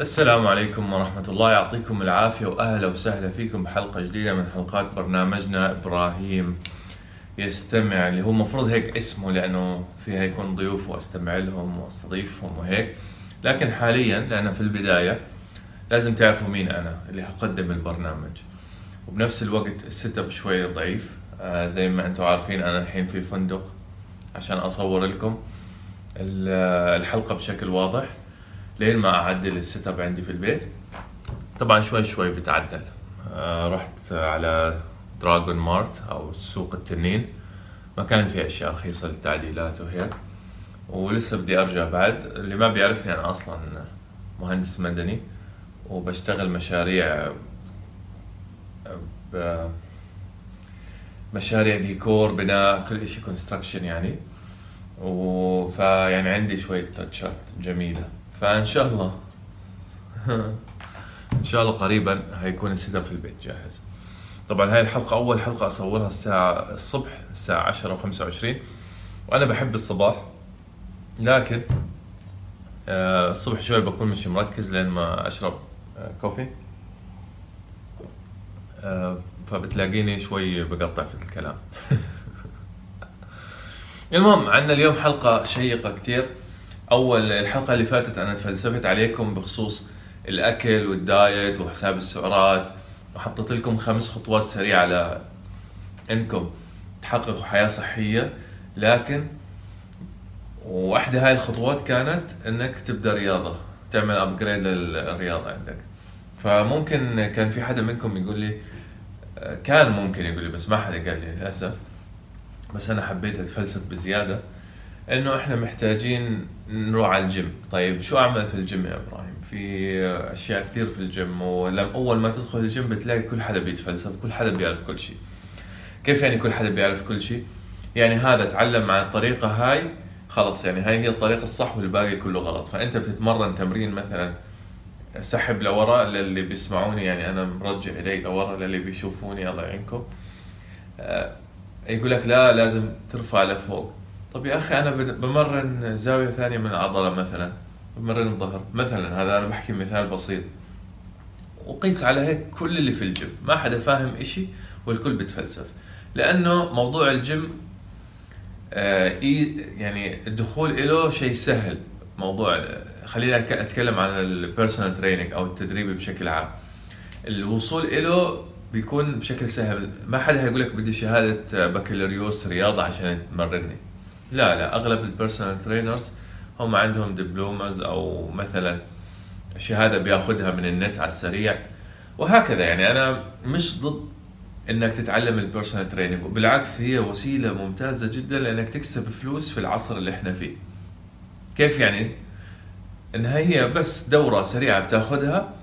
السلام عليكم ورحمة الله. يعطيكم العافية وأهلا وسهلا فيكم بحلقة جديدة من حلقات برنامجنا. إبراهيم يستمع اللي هو مفروض هيك اسمه لأنه فيها يكون ضيوف وأستمع لهم وأستضيفهم وهيك. لكن حاليا لأن في البداية لازم تعرفوا مين أنا اللي هقدم البرنامج. وبنفس الوقت السيت أب شوي ضعيف. آه زي ما أنتم عارفين أنا الحين في فندق عشان أصور لكم ال- الحلقة بشكل واضح. لين ما أعدل ال setup عندي في البيت. طبعا شوي شوي بتعدل. آه رحت على Dragon Mart أو سوق التنين. مكان فيه أشياء رخيصة للتعديلات وهيك. ولسه بدي أرجع بعد. اللي ما بيعرفني أنا أصلا مهندس مدني وبشتغل مشاريع مشاريع ديكور بناء كل إشي construction يعني. وفيعني عندي شوية touch ات جميلة. فإن شاء الله. إن شاء الله قريبا هيكون ال setup في البيت جاهز. طبعا هاي الحلقة أول حلقة أصورها الساعة الصبح الساعة 10 و25 وأنا بحب الصباح لكن آه، الصبح شوي بكون مش مركز لين ما أشرب آه، coffee. آه، فبتلاقيني شوي بقطع في الكلام. المهم عندنا اليوم حلقة شيقة كتير. أول الحلقة اللي فاتت أنا تفلسفت عليكم بخصوص الأكل والدايت وحساب السعرات وحطيت لكم خمس خطوات سريعة على إنكم تحققوا حياة صحية. لكن واحدة هاي الخطوات كانت إنك تبدأ رياضة تعمل upgrade للرياضة عندك. فممكن كان في حدا منكم يقول لي كان ممكن يقول لي بس ما حدا قال لي للأسف. بس أنا حبيت أتفلسف بزيادة. إنه إحنا محتاجين نروح على الجيم. طيب شو أعمل في الجيم يا إبراهيم؟ في أشياء كثير في الجيم ولما أول ما تدخل الجيم بتلاقي كل حدا بيتفلسف كل حدا بيعرف كل شيء. كيف يعني كل حدا بيعرف كل شيء؟ يعني هذا تعلم عن الطريقة هاي خلص يعني هاي هي الطريقة الصح والباقي كله غلط. فأنت بتتمرن تمرين مثلا سحب لورا للي بيسمعوني يعني أنا مرجع إلي لورا للي بيشوفوني الله يعينكم. آه، يقول لك لا لازم ترفع لفوق. طب يا أخي أنا بمرن زاوية ثانية من العضلة مثلا بمرن الظهر. مثلا هذا أنا بحكي مثال بسيط. وقيس على هيك كل اللي في الجيم. ما حدا فاهم إشي والكل بتفلسف. لأنه موضوع الجيم آه يعني الدخول له شيء سهل. موضوع خلينا أتكلم عن ال personal training أو التدريب بشكل عام. الوصول له بيكون بشكل سهل. ما حدا هيقول لك بدي شهادة بكالوريوس رياضة عشان تمرني. لا لا أغلب ال personal trainers هم عندهم diplomas أو مثلا شهادة بياخذها من النت على السريع. وهكذا يعني أنا مش ضد إنك تتعلم ال personal training وبالعكس هي وسيلة ممتازة جدا لإنك تكسب فلوس في العصر اللي إحنا فيه. كيف يعني؟ انها هي بس دورة سريعة بتاخذها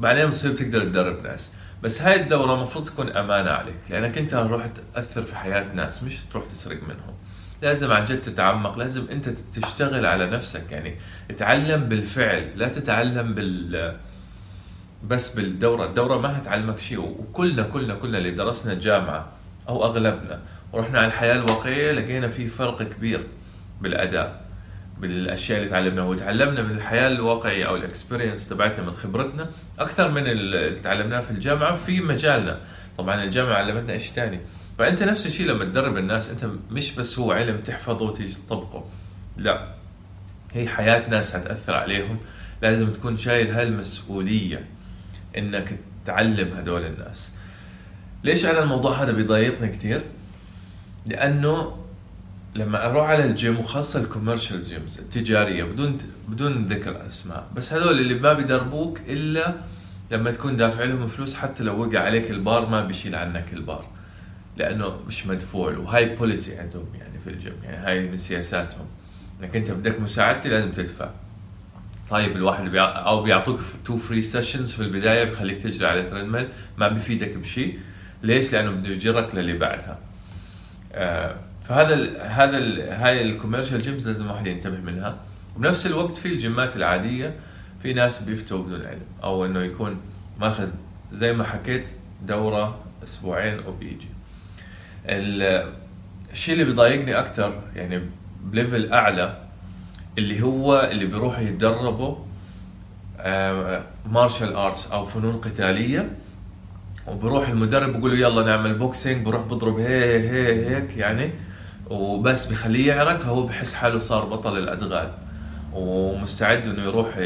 بعدين بتصير تقدر تدرب ناس. بس هاي الدورة المفروض تكون أمانة عليك لأنك أنت راح تأثر في حياة ناس مش تروح تسرق منهم. لازم عن جد تتعمق لازم أنت تشتغل على نفسك. يعني تعلم بالفعل لا تتعلم بال بس بالدورة. الدورة ما هتعلمك شيء. وكلنا كلنا كلنا اللي درسنا جامعة أو أغلبنا ورحنا على الحياة الواقعية لقينا في فرق كبير بالأداء بالأشياء اللي تعلمناها. وتعلمنا من الحياة الواقعية أو الاكسبيرينس تبعتنا من خبرتنا أكثر من اللي تعلمناه في الجامعة في مجالنا. طبعا الجامعة علمتنا شيء ثاني فأنت نفس الشيء لما تدرب الناس أنت مش بس هو علم تحفظه وتيجي تطبقه. لا. هي حياة ناس هتأثر عليهم. لازم تكون شايل هالمسؤولية إنك تعلم هدول الناس. ليش أنا الموضوع هذا بيضايقني كثير لأنه لما أروح على الجيم وخاصة ال commercial gyms التجارية بدون بدون ذكر أسماء بس هذول اللي ما بيدربوك إلا لما تكون دافع لهم فلوس حتى لو وقع عليك البار ما بيشيل عنك البار. لأنه مش مدفوع وهاي policy عندهم يعني في الجيم يعني هاي من سياساتهم. إنك أنت بدك مساعدتي لازم تدفع. طيب الواحد بيع... أو بيعطوك two free sessions في البداية بخليك تجري على treadmill ما بيفيدك بشيء ليش؟ لأنه بده يجرك للي بعدها. آه فهذا ال هذا ال هاي ال commercial gyms لازم الواحد ينتبه منها. وبنفس الوقت في الجيمات العادية في ناس بيفتوا بدون علم أو إنه يكون ماخذ زي ما حكيت دورة أسبوعين وبيجي. الشيء اللي بيضايقني أكثر يعني ب level أعلى اللي هو اللي بيروحوا يتدربوا martial arts أو فنون قتالية وبروح المدرب بقول له يلا نعمل boxing بروح بضرب هي هي هيك يعني وبس بخليه يعرق فهو بحس حاله صار بطل الأدغال ومستعد إنه يروح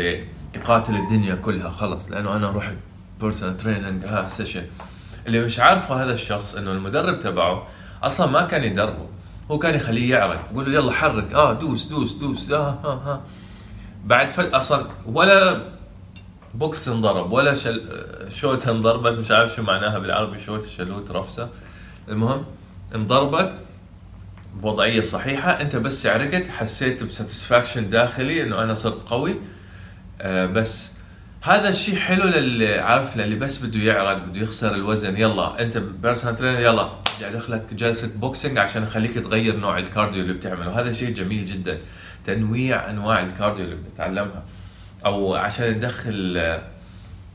يقاتل الدنيا كلها خلص لأنه أنا رحت ب personal training ها session اللي مش عارفه هذا الشخص إنه المدرب تبعه أصلا ما كان يدربه. هو كان يخليه يعرق يقول له يلا حرك. آه دوس دوس دوس. آه ها ها بعد فل أصلا ولا box انضرب ولا شل... shoot انضربت مش عارف شو معناها بالعربي shoot شلوت رفسة. المهم انضربت بوضعية صحيحة. أنت بس عرقت حسيت ب satisfaction داخلي إنه أنا صرت قوي. آه بس هذا الشيء حلو للي عارف للي بس بده يعرق بده يخسر الوزن. يلا انت personal trainer يلا. يعني لك جلسة boxing عشان أخليك تغير نوع ال cardio اللي بتعمله. هذا شيء جميل جدا. تنويع أنواع ال cardio اللي بنتعلمها. أو عشان ندخل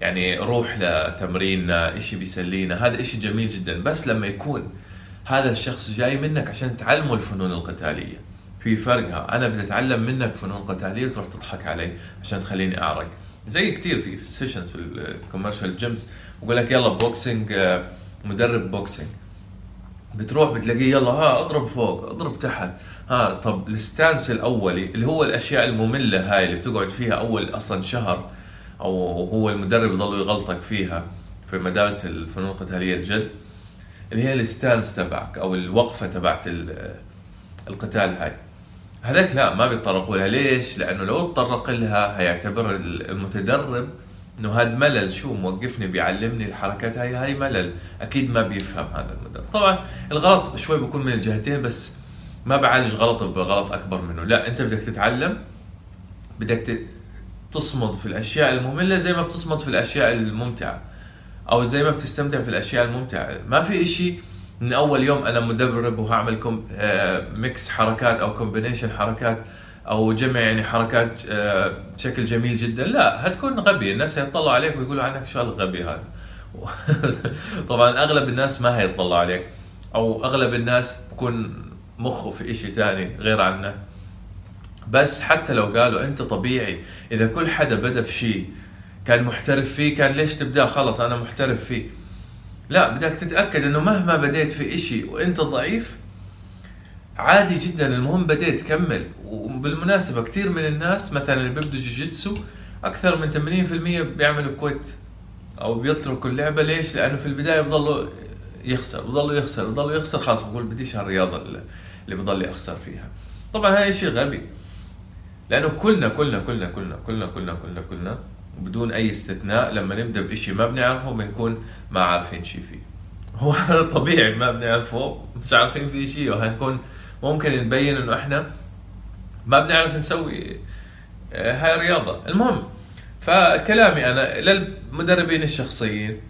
يعني روح لتمريننا إشي بيسلينا. هذا إشي جميل جدا. بس لما يكون هذا الشخص جاي منك عشان تعلمه الفنون القتالية. في فرق أنا بدي أتعلم منك فنون قتالية وتروح تضحك علي عشان تخليني أعرق. زي كثير في ال sessions في ال commercial gyms بقول لك يلا boxing مدرب boxing بتروح بتلاقيه يلا ها اضرب فوق اضرب تحت. ها طب ال stance الأولي اللي هو الأشياء المملة هاي اللي بتقعد فيها أول أصلا شهر أو هو المدرب يضل يغلطك فيها في مدارس الفنون القتالية الجد اللي هي الستانس تبعك أو الوقفة تبعت القتال هاي. هذاك لا ما بيتطرقوا لها ليش؟ لأنه لو تطرق لها هيعتبر المتدرب إنه هذا ملل. شو موقفني؟ بيعلمني الحركات. هاي هاي ملل. أكيد ما بيفهم هذا المدرب. طبعا الغلط شوي بيكون من الجهتين بس ما بعالج غلط بغلط أكبر منه. لا أنت بدك تتعلم بدك تصمد في الأشياء المملة زي ما بتصمد في الأشياء الممتعة أو زي ما بتستمتع في الأشياء الممتعة. ما في إشي من أول يوم أنا مدرب وهعمل combo mix آه، حركات أو combination حركات أو جمع يعني حركات آه، بشكل جميل جدا. لا هتكون غبي؟ الناس هيطلعوا عليك ويقولوا عنك شو الغبي هذا؟ طبعا أغلب الناس ما هيطلعوا عليك أو أغلب الناس بكون مخه في إشي تاني غير عنا بس حتى لو قالوا أنت طبيعي إذا كل حدا بدا في شيء كان محترف فيه كان ليش تبدأ؟ خلص أنا محترف فيه. لا بدك تتأكد إنه مهما بديت في إشي وإنت ضعيف عادي جدا. المهم بديت كمل. وبالمناسبة كثير من الناس مثلا اللي بيبدوا جوجيتسو أكثر من 80% بيعملوا كويت أو بيتركوا اللعبة. ليش؟ لأنه في البداية بضلوا يخسر بضلوا يخسر بضلوا يخسر. خلاص بقول بديش هالرياضه اللي بضل يخسر فيها. طبعا هذا شيء غبي. لأنه كلنا كلنا كلنا كلنا كلنا كلنا كلنا, كلنا بدون أي استثناء لما نبدأ بشيء ما بنعرفه بنكون ما عارفين شيء فيه. هو هذا طبيعي ما بنعرفه مش عارفين فيه شيء وهنكون ممكن نبين إنه إحنا ما بنعرف نسوي آه، هاي الرياضة. المهم فكلامي أنا للمدربين الشخصيين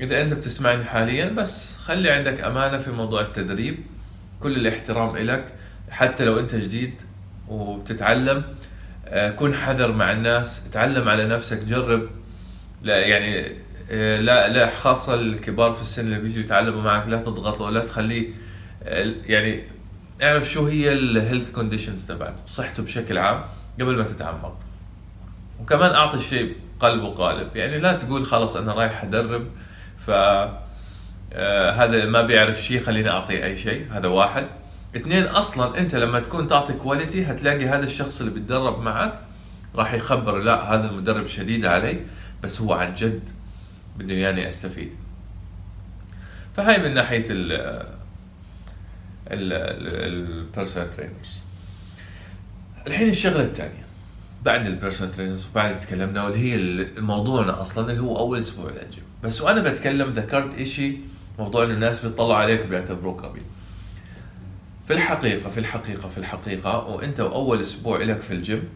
إذا أنت بتسمعني حاليا بس خلي عندك أمانة في موضوع التدريب. كل الاحترام إلك حتى لو أنت جديد وبتتعلم كن حذر مع الناس تعلم على نفسك جرب. لا يعني آه، لا لا خاصة الكبار في السن اللي بيجوا يتعلموا معك لا تضغطه ولا تخليه يعني اعرف شو هي ال health conditions تبعته صحته بشكل عام قبل ما تتعمق. وكمان أعطي الشيء قلب وقالب. يعني لا تقول خلص أنا رايح أدرب ف آه هذا ما بيعرف شيء خليني اعطيه أي شيء. هذا واحد. اثنين أصلا أنت لما تكون تعطي quality هتلاقي هذا الشخص اللي بيتدرب معك راح يخبر لا هذا المدرب شديد علي بس هو عن جد بده ياني أستفيد. فهاي من ناحية ال personal trainers الحين الشغلة الثانية بعد ال personal trainers وبعد تكلمنا واللي هي موضوعنا أصلا اللي هو أول أسبوع للجيم بس وأنا بتكلم ذكرت إشي موضوع ان الناس بيطلعوا عليك وبيعتبروك غبي في الحقيقة في الحقيقة في الحقيقة وأنت اول أسبوع لك في الجيم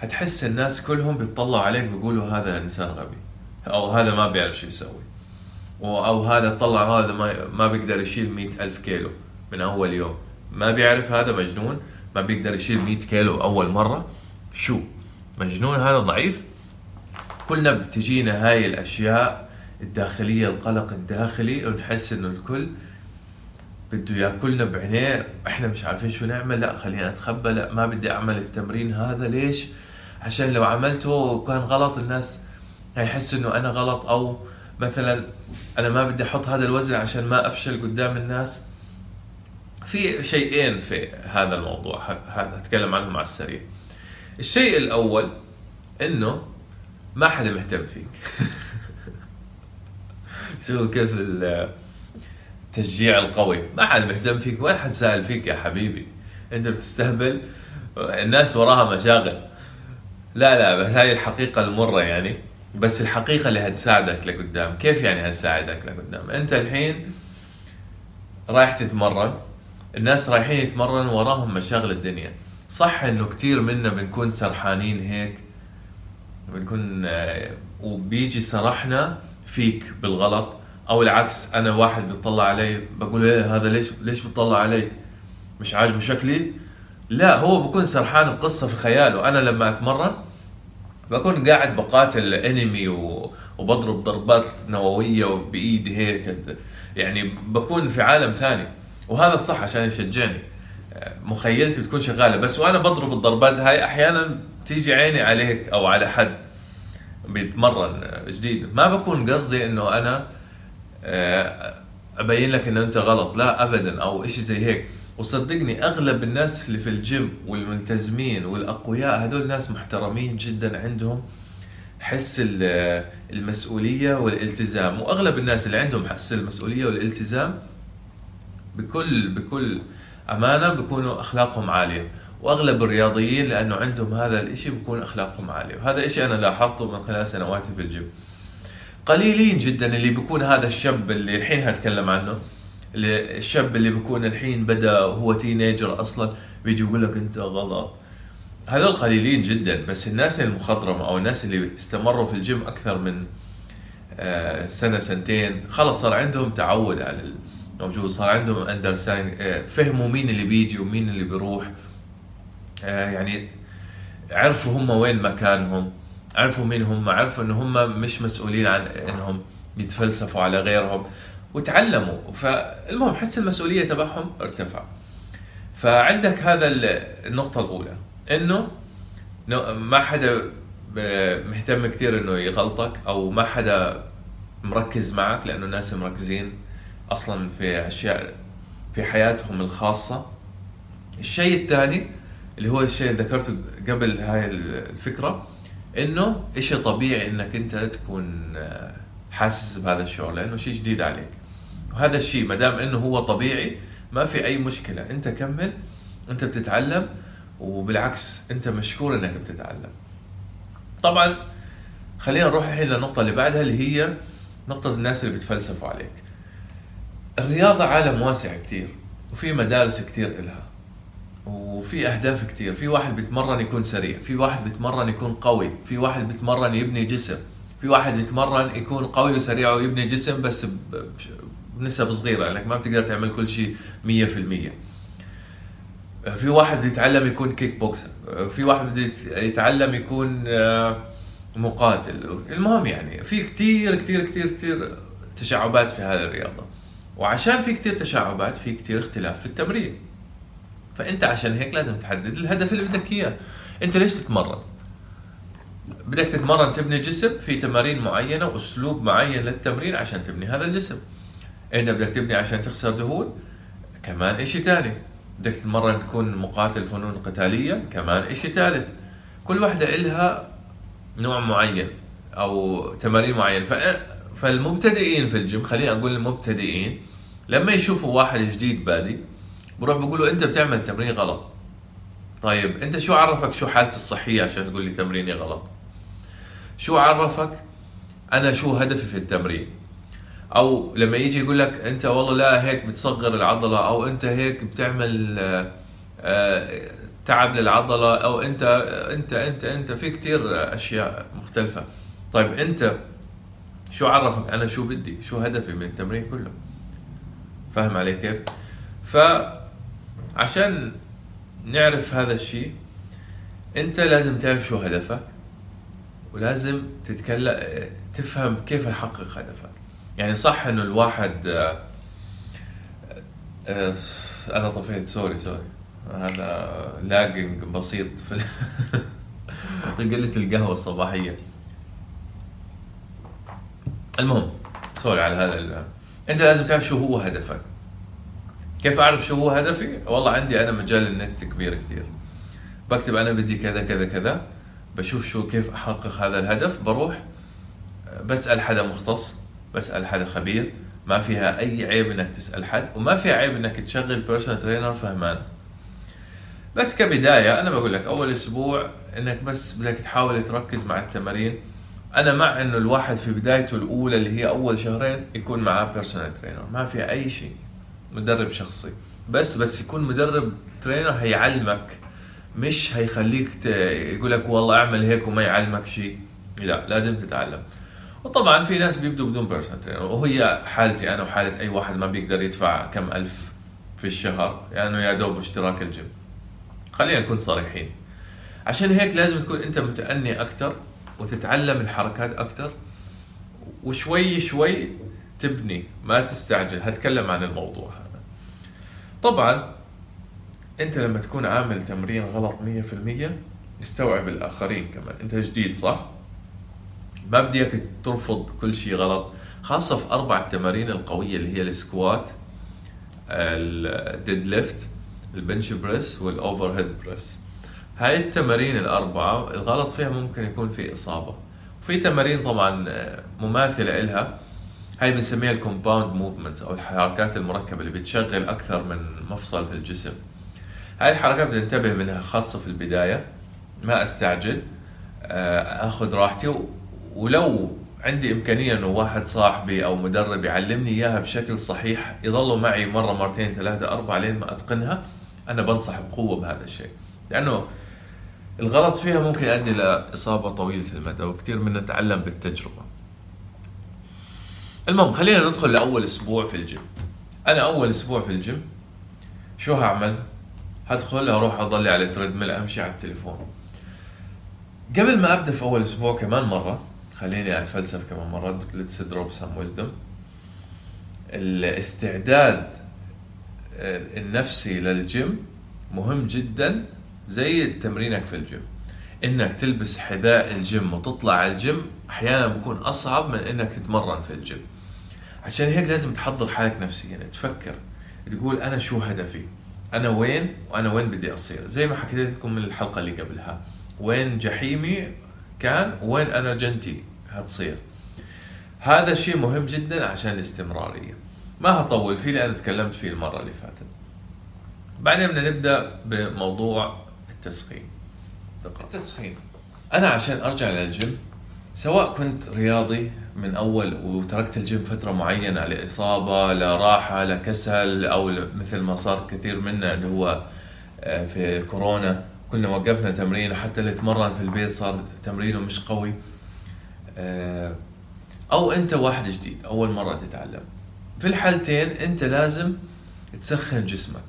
هتحس الناس كلهم بيطلعوا عليك بيقولوا هذا إنسان غبي أو هذا ما بيعرف شو يسوي أو هذا طلع هذا ما ما بيقدر يشيل مئة ألف كيلو من أول يوم. ما بيعرف هذا مجنون ما بيقدر يشيل 100 كيلو أول مرة. شو؟ مجنون هذا؟ ضعيف؟ كلنا بتجينا هاي الأشياء الداخلية القلق الداخلي ونحس إنه الكل بده ياكلنا بعينيه إحنا مش عارفين شو نعمل. لا خلينا أتخبى. لا ما بدي أعمل التمرين هذا. ليش؟ عشان لو عملته وكان غلط الناس هيحس إنه أنا غلط. أو مثلا أنا ما بدي أحط هذا الوزن عشان ما أفشل قدام الناس. في شيئين في هذا الموضوع. هذا هتكلم عنهم على السريع. الشيء الأول إنه ما حدا مهتم فيك. شو كيف التشجيع القوي. ما حدا مهتم فيك ولا حد سائل فيك يا حبيبي. أنت بتستهبل الناس وراها مشاغل. لا لا هاي الحقيقة المرة يعني. بس الحقيقة اللي هتساعدك لقدام. كيف يعني هتساعدك لقدام؟ أنت الحين رايح تتمرن. الناس رايحين يتمرنوا وراهم مشاغل الدنيا. صح إنه كثير منا بنكون سرحانين هيك؟ بنكون آه، وبيجي سرحنا فيك بالغلط. أو العكس أنا واحد بيطلع علي بقول إيه هذا ليش ليش بتطلع علي؟ مش عاجبه شكلي؟ لا هو بكون سرحان بقصة في خياله. أنا لما أتمرن بكون قاعد بقاتل انمي وبضرب ضربات نووية بايدي هيك. يعني بكون في عالم ثاني. وهذا الصح عشان يشجعني. مخيلتي بتكون شغالة. بس وأنا بضرب الضربات هاي أحيانا تيجي عيني عليك أو على حد. بيتمرن جديد. ما بكون قصدي إنه أنا أبين لك انه أنت غلط. لا ابدا أو إشي زي هيك. وصدقني أغلب الناس اللي في الجيم والملتزمين والأقوياء هذول ناس محترمين جدا عندهم حس المسؤولية والالتزام. وأغلب الناس اللي عندهم حس المسؤولية والالتزام بكل بكل أمانة بيكونوا أخلاقهم عالية. وأغلب الرياضيين لأنه عندهم هذا الإشي بيكون أخلاقهم عالية. وهذا الشيء أنا لاحظته من خلال سنواتي في الجيم. قليلين جدا اللي بيكون هذا الشاب اللي الحين هتكلم عنه. الشاب اللي بيكون الحين بدا وهو تينيجر أصلا بيجي يقول لك أنت غلط. هذول قليلين جدا بس الناس المخضرمة أو الناس اللي استمروا في الجيم أكثر من آه، سنة سنتين خلص صار عندهم تعود على الموجود صار عندهم understand آه، فهموا مين اللي بيجي ومين اللي بيروح. آه، يعني عرفوا هم وين مكانهم. عرفوا مين هم عرفوا إن هم مش مسؤولين عن إنهم يتفلسفوا على غيرهم وتعلموا. فالمهم حس المسؤولية تبعهم ارتفع. فعندك هذا النقطة الأولى إنه ما حدا مهتم كثير إنه يغلطك أو ما حدا مركز معك لأنه الناس مركزين أصلا في أشياء في حياتهم الخاصة. الشيء الثاني اللي هو الشيء اللي ذكرته قبل هاي الفكرة إنه شيء طبيعي إنك أنت تكون آه، حاسس بهذا الشعور لأنه شيء جديد عليك. وهذا الشيء ما دام إنه هو طبيعي ما في أي مشكلة. أنت كمل أنت بتتعلم وبالعكس أنت مشكور إنك بتتعلم. طبعا خلينا نروح الحين للنقطة اللي بعدها اللي هي نقطة الناس اللي بتفلسفوا عليك. الرياضة عالم واسع كتير وفي مدارس كتير إلها. وفي أهداف كتير. في واحد بيتمرن يكون سريع. في واحد بيتمرن يكون قوي. في واحد بيتمرن يبني جسم. في واحد بيتمرن يكون قوي وسريع ويبني جسم بس بنسب صغيرة. لأنك ما بتقدر تعمل كل شيء 100% في واحد بده يتعلم يكون كيك بوكسر في واحد بده يتعلم يكون آه، مقاتل. المهم يعني في كتير كتير كتير كتير تشعبات في هذه الرياضة. وعشان في كتير تشعبات في كتير اختلاف في التمرين. فأنت عشان هيك لازم تحدد الهدف اللي بدك إياه. أنت ليش تتمرن؟ بدك تتمرن تبني جسم في تمارين معينة وأسلوب معين للتمرين عشان تبني هذا الجسم. إنت بدك تبني عشان تخسر دهون كمان إشي ثاني بدك تتمرن تكون مقاتل فنون قتالية كمان إشي ثالث كل واحدة إلها نوع معين أو تمارين معين فالمبتدئين في الجيم خليني أقول المبتدئين لما يشوفوا واحد جديد بادي بروح بقول له أنت بتعمل تمرين غلط. طيب أنت شو عرفك شو حالتي الصحية عشان تقول لي تمريني غلط؟ شو عرفك أنا شو هدفي في التمرين؟ أو لما يجي يقول لك أنت والله لا هيك بتصغر العضلة أو أنت هيك بتعمل آه، آه، تعب للعضلة أو أنت أنت أنت أنت في كتير أشياء مختلفة. طيب أنت شو عرفك أنا شو بدي شو هدفي من التمرين كله؟ فاهم علي كيف؟ فعشان نعرف هذا الشيء انت لازم تعرف شو هدفك ولازم تتكلم تفهم كيف تحقق هدفك. يعني صح إنه الواحد آه، آه، أنا طفيت sorry sorry. هذا lagging بسيط في قلة القهوة الصباحية. المهم sorry على هذا ال- انت لازم تعرف شو هو هدفك. كيف أعرف شو هو هدفي؟ والله عندي أنا مجال النت كبير كثير بكتب أنا بدي كذا كذا كذا. بشوف شو كيف أحقق هذا الهدف. بروح بسأل حدا مختص بسأل حدا خبير. ما فيها أي عيب إنك تسأل حد وما فيها عيب إنك تشغل personal trainer فهمان. بس كبداية أنا بقول لك أول أسبوع إنك بس بدك تحاول تركز مع التمارين. أنا مع إنه الواحد في بدايته الأولى اللي هي أول شهرين يكون معاه personal trainer ما فيها أي شيء. مدرب شخصي. بس بس يكون مدرب trainer هيعلمك مش هيخليك ت... يقول لك والله اعمل هيك وما يعلمك شيء لا لازم تتعلم. وطبعا في ناس بيبدوا بدون personal trainer وهي حالتي أنا وحالة أي واحد ما بيقدر يدفع كم ألف في الشهر. يعني يا دوب اشتراك الجيم. خلينا نكون صريحين. عشان هيك لازم تكون أنت متأني أكثر وتتعلم الحركات أكثر وشوي شوي تبني ما تستعجل. هتكلم عن الموضوع هذا. طبعا أنت لما تكون عامل تمرين غلط 100% استوعب الآخرين كمان. أنت جديد صح؟ ما بدي اياك ترفض كل شيء غلط خاصة في أربع التمارين القوية اللي هي ال squat ال deadlift ال bench press وال overhead press. هاي التمارين الأربعة الغلط فيها ممكن يكون في إصابة. وفي تمارين طبعا مماثلة إلها. هاي بنسميها ال compound movement أو الحركات المركبة اللي بتشغل أكثر من مفصل في الجسم. هاي الحركات بدي انتبه منها خاصة في البداية. ما أستعجل آه، أخذ راحتي ولو عندي إمكانية إنه واحد صاحبي أو مدرب يعلمني إياها بشكل صحيح يضلوا معي مرة مرتين ثلاثة أربعة لين ما أتقنها أنا بنصح بقوة بهذا الشيء. لأنه الغلط فيها ممكن يؤدي لاصابه طويلة المدى وكثير منا نتعلم بالتجربة. المهم خلينا ندخل لأول أسبوع في الجيم. أنا أول أسبوع في الجيم شو هعمل؟ هدخل أروح اضلي على treadmill أمشي على التليفون. قبل ما أبدأ في أول أسبوع كمان مرة خليني أتفلسف كمان مرة let's drop some wisdom الاستعداد آه، النفسي للجيم مهم جدا زي تمرينك في الجيم. إنك تلبس حذاء الجيم وتطلع على الجيم أحيانا بكون أصعب من إنك تتمرن في الجيم. عشان هيك لازم تحضر حالك نفسيا. تفكر تقول أنا شو هدفي؟ أنا وين؟ وأنا وين بدي أصير؟ زي ما حكيت لكم من الحلقة اللي قبلها. وين جحيمي كان؟ وين أنا جنتي هتصير؟ هذا شيء مهم جدا عشان الاستمرارية. ما هطول فيه لأن تكلمت فيه المرة اللي فاتت. بعدين بدنا نبدأ بموضوع التسخين. تقرأ. التسخين. أنا عشان أرجع للجيم سواء كنت رياضي من أول وتركت الجيم فترة معينة لإصابة لراحه لكسل أو مثل ما صار كثير منا اللي هو آه، في كورونا. كنا وقفنا تمرين حتى اللي تمرن في البيت صار تمرينه مش قوي. آه، أو أنت واحد جديد أول مرة تتعلم. في الحالتين أنت لازم تسخن جسمك.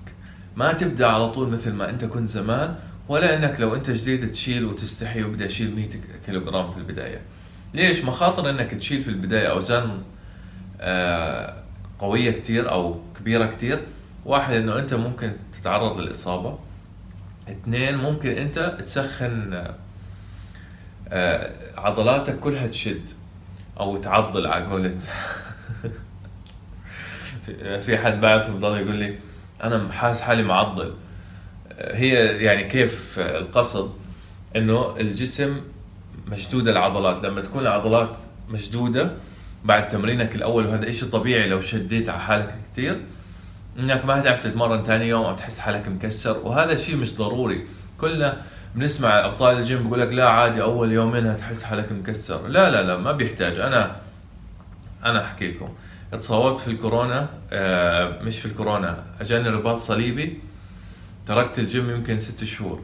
ما تبدأ على طول مثل ما أنت كنت زمان ولا إنك لو أنت جديد تشيل وتستحي وبدي اشيل 100 كيلوغرام في البداية. ليش؟ مخاطر إنك تشيل في البداية أوزان آه، قوية كتير أو كبيرة كتير. واحد إنه أنت ممكن تتعرض للإصابة. اثنين ممكن أنت تسخن آه، آه، عضلاتك كلها تشد أو تعضل على قولة. في حد بعرفه بضل يقول لي أنا حاسس حالي معضل. هي يعني كيف القصد؟ إنه الجسم مشدود العضلات. لما تكون العضلات مشدودة بعد تمرينك الأول وهذا إشي طبيعي لو شديت على حالك كثير إنك ما هتعرف تتمرن ثاني يوم أو تحس حالك مكسر. وهذا الشيء مش ضروري. كلنا بنسمع أبطال الجيم بيقول لك لا عادي أول يومين هتحس حالك مكسر. لا لا لا ما بيحتاج. أنا أنا أحكي لكم. اتصابت في الكورونا آه، مش في الكورونا أجاني رباط صليبي. تركت الجيم يمكن ست شهور.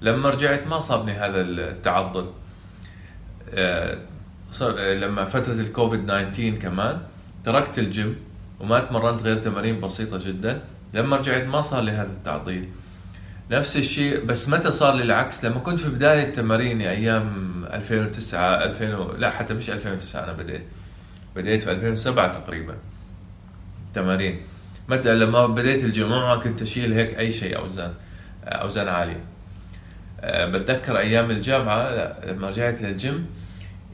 لما رجعت ما صابني هذا التعضل. لما فترة الكوفيد 19 كمان تركت الجيم وما تمرنت غير تمارين بسيطة جدا. لما رجعت ما صار لي هذا التعضيل نفس الشيء بس متى صار لي العكس؟ لما كنت في بداية تماريني أيام 2009 2000 و... لا حتى مش 2009 أنا بديت. بديت في 2007 تقريبا تمارين. متى؟ لما بديت الجماعة كنت أشيل هيك أي شيء أوزان أوزان عالية. أه، بتذكر أيام الجامعة لا، لما رجعت للجيم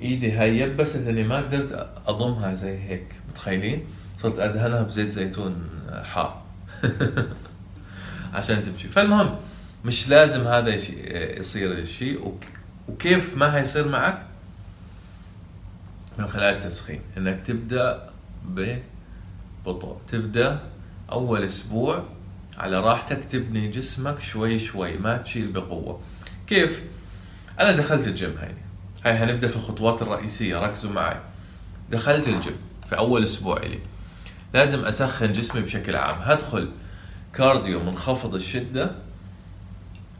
إيدي هاي يبست إني ما قدرت أضمها زي هيك متخيلين؟ صرت أدهنها بزيت زيتون حار. عشان تمشي. فالمهم مش لازم هذا يصير الشيء وكيف ما هيصير معك؟ من خلال التسخين. إنك تبدأ ببطء تبدأ أول أسبوع على راحتك تبني جسمك شوي شوي ما تشيل بقوة. كيف؟ أنا دخلت الجيم هيني هاي هنبدأ في الخطوات الرئيسية ركزوا معي. دخلت الجيم في أول أسبوع الي لازم أسخن جسمي بشكل عام. هدخل cardio منخفض الشدة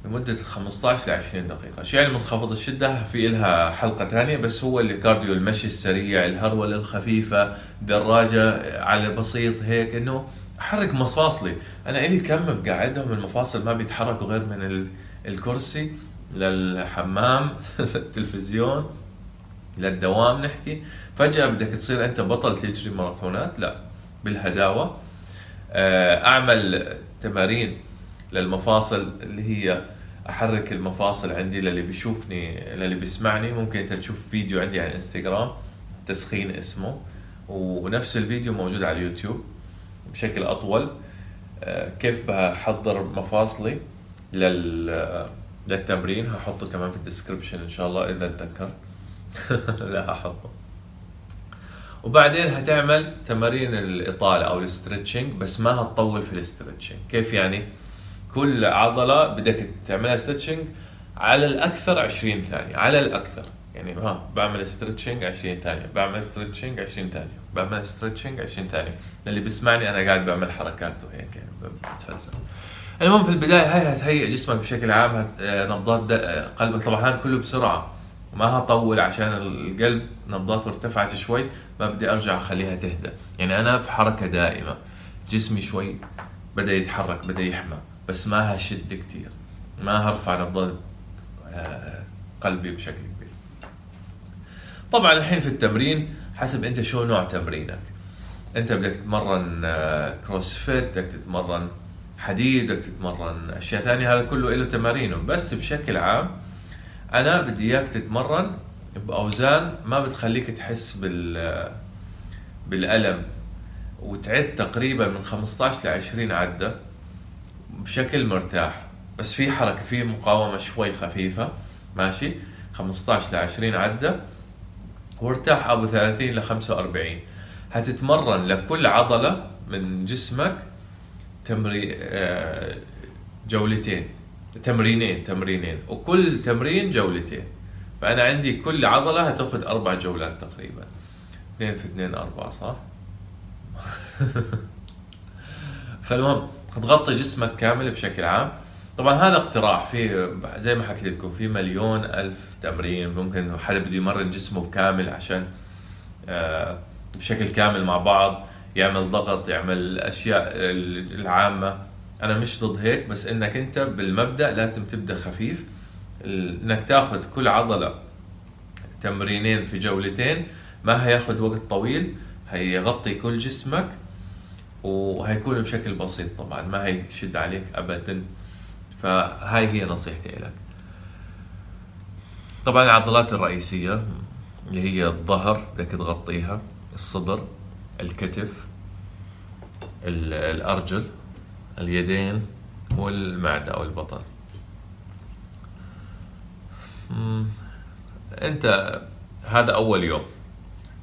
لمدة 15 ل 20 دقيقة، شو يعني منخفض الشدة؟ في إلها حلقة ثانية بس هو ال cardio المشي السريع، الهرولة الخفيفة، دراجة على بسيط هيك إنه أحرك مفاصلي، أنا إلي كم بقعدهم المفاصل ما بيتحركوا غير من الكرسي. للحمام للتلفزيون للدوام نحكي، فجأة بدك تصير أنت بطل تجري ماراثونات؟ لا بالهداوة. آه، أعمل تمارين للمفاصل اللي هي أحرك المفاصل عندي للي بيشوفني للي بيسمعني. ممكن أنت تشوف فيديو عندي على الانستغرام تسخين اسمه. ونفس الفيديو موجود على اليوتيوب بشكل أطول. آه، كيف بحضر مفاصلي لل للتمرين هحطه كمان في ال description إن شاء الله إذا تذكرت لا هحطه. وبعدين هتعمل تمارين الإطالة أو ال stretching بس ما هتطول في ال stretching كيف يعني؟ كل عضلة بدك تعملها stretching على الأكثر 20 ثانية على الأكثر. يعني ها بعمل stretching 20 ثانية بعمل stretching 20 ثانية بعمل stretching 20 ثانية. اللي بيسمعني أنا قاعد بعمل حركات وهيك يعني بتفلسف. المهم في البداية هاي هتهيئ جسمك بشكل عام آه، نبضات آه، قلبك طبعا هذا كله بسرعة ما هطول عشان القلب نبضاته ارتفعت شوي ما بدي أرجع أخليها تهدى يعني أنا في حركة دائمة جسمي شوي بدأ يتحرك بدأ يحمى بس ما هشد كتير ما هرفع نبضات آه، قلبي بشكل كبير. طبعا الحين في التمرين حسب أنت شو نوع تمرينك. أنت بدك تتمرن كروس فيت بدك تتمرن حديد بدك تتمرن. أشياء ثانية هذا كله له تمارينه. بس بشكل عام أنا بدي إياك تتمرن بأوزان ما بتخليك تحس بال بالألم. وتعد تقريبا من 15 ل 20 عدة بشكل مرتاح. بس في حركة في مقاومة شوي خفيفة. ماشي؟ 15 ل 20 عدة. وارتاح أبو 30 ل 45 هتتمرن لكل عضلة من جسمك تمري آه، جولتين. تمرينين تمرينين. وكل تمرين جولتين. فأنا عندي كل عضلة هتاخذ أربع جولات تقريبا. اثنين في اثنين أربعة صح؟ فالمهم تغطي جسمك كامل بشكل عام. طبعا هذا اقتراح في زي ما حكيت لكم في مليون ألف تمرين. ممكن حدا بده يمرن جسمه كامل عشان آه، بشكل كامل مع بعض. يعمل ضغط يعمل الاشياء العامة. أنا مش ضد هيك بس إنك أنت بالمبدأ لازم تبدأ خفيف. إنك تاخذ كل عضلة تمرينين في جولتين ما هياخذ وقت طويل هيغطي كل جسمك وهيكون بشكل بسيط طبعا ما هيشد عليك ابدا. فهاي هي نصيحتي لك طبعا العضلات الرئيسية اللي هي الظهر بدك تغطيها الصدر. الكتف الأرجل اليدين والمعدة أو البطن. أنت هذا أول يوم.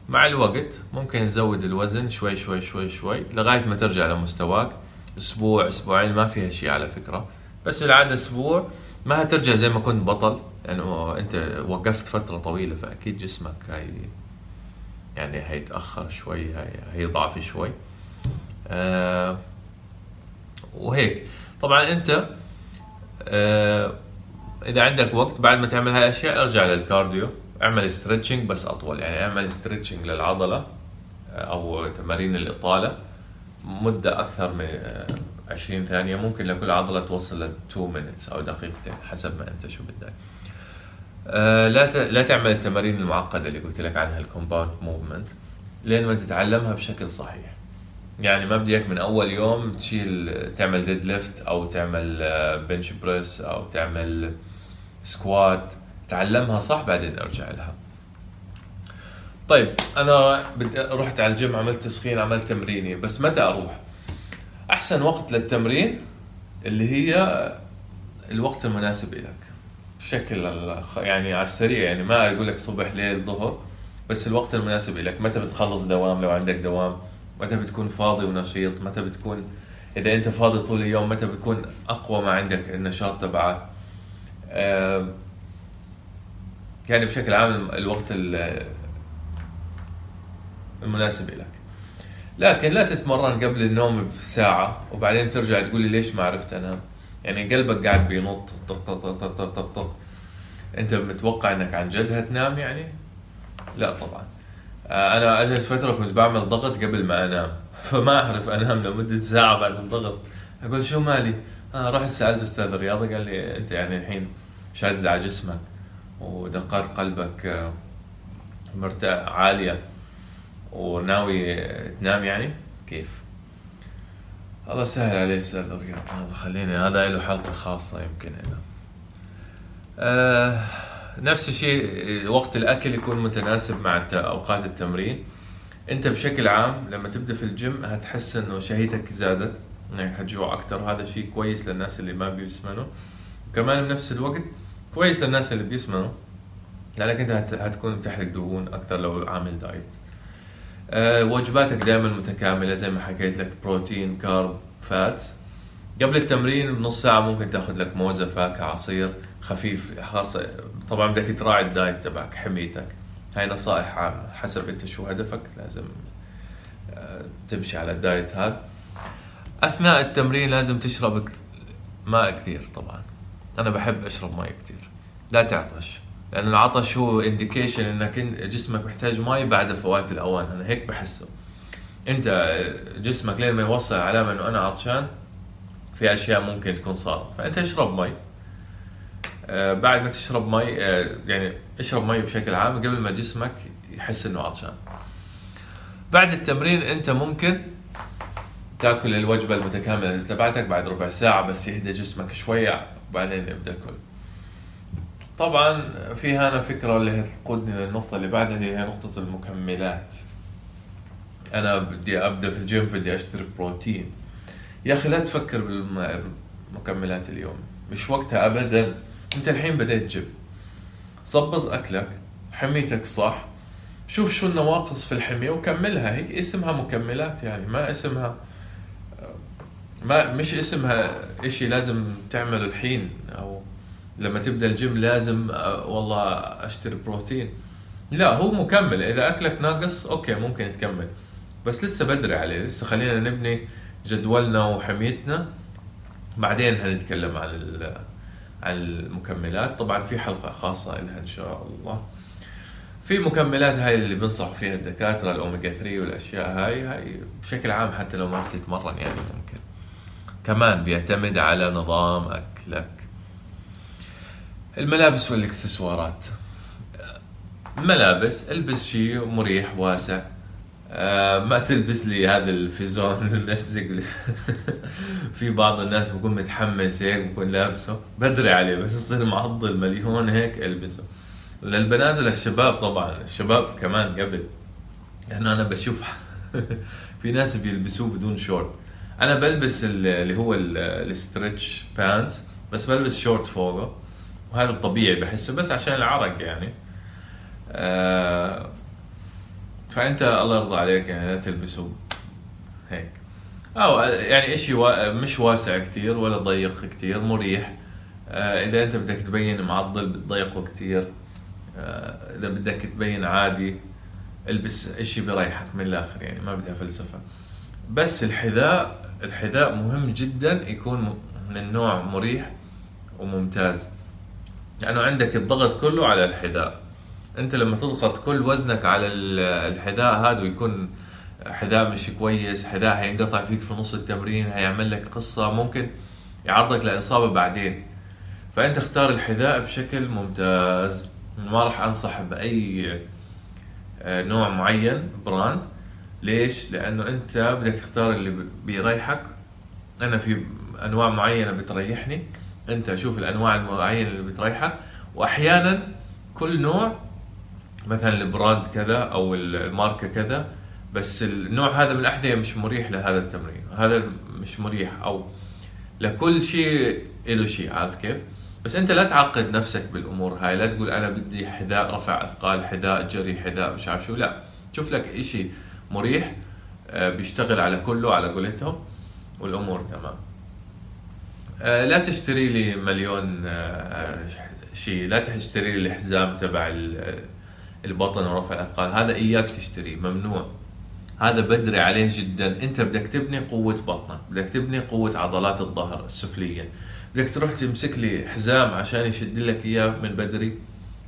مع الوقت ممكن تزود الوزن شوي شوي شوي شوي لغاية ما ترجع لمستواك. أسبوع أسبوعين ما فيها شيء على فكرة. بس بالعاده أسبوع ما هترجع زي ما كنت بطل لأنه يعني أنت وقفت فترة طويلة فأكيد جسمك هي يعني هيتأخر شوي هي هيضعف شوي. آه وهيك. طبعا أنت آه إذا عندك وقت بعد ما تعمل هاي الأشياء ارجع لل cardio. اعمل stretching بس أطول. يعني اعمل stretching للعضلة أو تمارين الإطالة. مدة أكثر من 20 ثانية. ممكن لكل عضلة توصل ل 2 minutes أو دقيقتين حسب ما أنت شو بدك. آه، لا لا تعمل التمارين المعقدة اللي قلت لك عنها ال compound movement لين ما تتعلمها بشكل صحيح. يعني ما بدي من أول يوم تشيل تعمل deadlift أو تعمل bench آه، press أو تعمل squat تعلمها صح بعدين أرجع لها. طيب أنا رحت على الجيم عملت تسخين عملت تمريني بس متى أروح؟ أحسن وقت للتمرين اللي هي الوقت المناسب لك بشكل يعني على السريع يعني ما أقول لك صبح ليل ظهر بس الوقت المناسب لك. متى بتخلص دوام؟ لو عندك دوام. متى بتكون فاضي ونشيط؟ متى بتكون إذا أنت فاضي طول اليوم متى بتكون أقوى ما عندك النشاط تبعك؟ يعني بشكل عام الوقت المناسب لك. لكن لا تتمرن قبل النوم بساعة وبعدين ترجع تقول لي ليش ما عرفت أنام؟ يعني قلبك قاعد بينط طق طق طق طق طق طق أنت متوقع إنك عن جد هتنام يعني؟ لا طبعا. آه، أنا اجت فترة كنت بعمل ضغط قبل ما أنام. فما أعرف أنام لمدة ساعة بعد الضغط. أقول شو مالي؟ آه رحت سألت أستاذ الرياضة قال لي أنت يعني الحين شادد على جسمك ودقات قلبك آه، مرتاح عالية وناوي تنام يعني؟ كيف؟ الله سهل عليه الرياض هذا خليني هذا له حلقة خاصة يمكن هنا آه نفس الشيء وقت الأكل يكون متناسب مع أوقات التمرين. أنت بشكل عام لما تبدأ في الجيم هتحس إنه شهيتك زادت إنك حتجوع أكثر هذا شيء كويس للناس اللي ما بيسمنوا. وكمان بنفس الوقت كويس للناس اللي بيسمنوا لانك أنت هتكون بتحرق دهون أكثر لو عامل دايت. وجباتك دائما متكاملة زي ما حكيت لك بروتين carb fats. قبل التمرين بنص ساعة ممكن تأخذ لك موزة فاكهه عصير خفيف خاصة. طبعا بدك تراعي ال diet تبعك حميتك. هاي نصائح عامة حسب انت شو هدفك. لازم أه تمشي على ال diet هذا. أثناء التمرين لازم تشرب ماء كثير طبعا. أنا بحب أشرب ماء كثير. لا تعطش. لأن العطش هو indication إنك جسمك محتاج ماء بعد فوات الأوان. أنا هيك بحسه. أنت جسمك لين ما يوصل علامة إنه أنا عطشان في أشياء ممكن تكون صارت. فأنت اشرب مي. آه بعد ما تشرب مي آه يعني اشرب مي بشكل عام قبل ما جسمك يحس إنه عطشان. بعد التمرين أنت ممكن تأكل الوجبة المتكاملة تبعتك بعد ربع ساعة بس يهدى جسمك شوية وبعدين ابدا كل طبعا في هنا فكرة اللي هتقودني للنقطة اللي بعدها هي نقطة المكملات. أنا بدي أبدأ في الجيم بدي أشتري بروتين. يا أخي لا تفكر بالمكملات اليوم مش وقتها ابدا. أنت الحين بديت جيم. ظبط أكلك حميتك صح. شوف شو النواقص في الحمية وكملها. هيك اسمها مكملات يعني ما اسمها ما مش اسمها إشي لازم تعمله الحين أو لما تبدأ الجيم لازم آه، والله أشتري بروتين. لا هو مكمل. إذا أكلك ناقص okay ممكن تكمل بس لسه بدري عليه. لسه خلينا نبني جدولنا وحميتنا. بعدين هنتكلم عن عن المكملات. طبعا في حلقة خاصة لها إن شاء الله. في مكملات هاي اللي بنصحوا فيها الدكاترة الاوميجا 3 والأشياء هاي هاي بشكل عام حتى لو ما بتتمرن يعني ممكن. كمان بيعتمد على نظام أكلك. الملابس والإكسسوارات. ملابس البس شيء مريح واسع. آه ما تلبس لي هذا الفيزون الملزق في بعض الناس بكون متحمس هيك بكون لابسه. بدري عليه بس يصير معضل مليون هيك ألبسه. للبنات وللشباب طبعا الشباب كمان قبل. يعني أنا بشوف في ناس بيلبسوه بدون شورت أنا بلبس اللي هو ال stretch pants بس بلبس شورت فوقه. وهذا الطبيعي بحسه بس عشان العرق يعني. آه فأنت الله يرضى عليك يعني لا تلبسه. هيك. أو يعني اشي وا... مش واسع كتير ولا ضيق كتير مريح. آه إذا أنت بدك تبين معضل بتضيقه كتير. آه إذا بدك تبين عادي البس إشي بريحك من الآخر يعني ما بدها فلسفه بس الحذاء الحذاء مهم جدا يكون من نوع مريح وممتاز. لأنه يعني عندك الضغط كله على الحذاء. أنت لما تضغط كل وزنك على الحذاء هذا ويكون حذاء مش كويس حذاء هينقطع فيك في نص التمرين هيعمل لك قصة ممكن يعرضك لإصابة بعدين. فأنت اختار الحذاء بشكل ممتاز. ما راح أنصح بأي آه، نوع معين brand. ليش؟ لأنه أنت بدك تختار اللي بيريحك. أنا في أنواع معينة بتريحني. أنت شوف الأنواع المعينة اللي بتريحك. وأحيانا كل نوع مثلا ال brand كذا أو الماركة كذا بس النوع هذا من الأحذية مش مريح لهذا التمرين. هذا مش مريح أو لكل شيء له شيء عارف كيف؟ بس أنت لا تعقد نفسك بالأمور هاي. لا تقول أنا بدي حذاء رفع أثقال حذاء جري حذاء مش عارف شو. لا شوف لك إشي مريح آه، بيشتغل على كله على قولتهم والأمور تمام. لا تشتري لي مليون آه، شيء. لا تشتري لي الحزام تبع البطن ورفع الأثقال. هذا إياك تشتريه ممنوع. هذا بدري عليه جدا. أنت بدك تبني قوة بطنك بدك تبني قوة عضلات الظهر السفلية. بدك تروح تمسك لي حزام عشان يشد لك إياه من بدري؟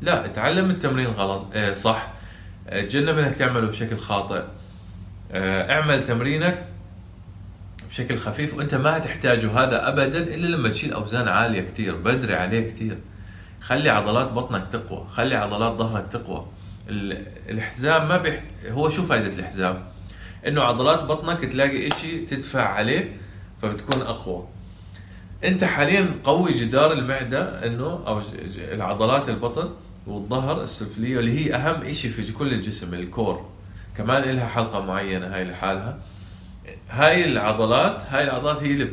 لا اتعلم التمرين غلط. آه صح. تجنب إنك تعمله بشكل خاطئ. اعمل تمرينك بشكل خفيف وأنت ما هتحتاجه هذا ابدا إلا لما تشيل أوزان عالية كتير بدري عليه كتير. خلي عضلات بطنك تقوى خلي عضلات ظهرك تقوى. الحزام ما بيحت... هو شو فائده الحزام؟ إنه عضلات بطنك تلاقي إشي تدفع عليه فبتكون أقوى. أنت حاليا قوي جدار المعدة إنه أو العضلات البطن والظهر السفلية اللي هي أهم إشي في كل الجسم الكور. كمان لها حلقة معينة هاي لحالها. هاي العضلات هاي العضلات هي اللي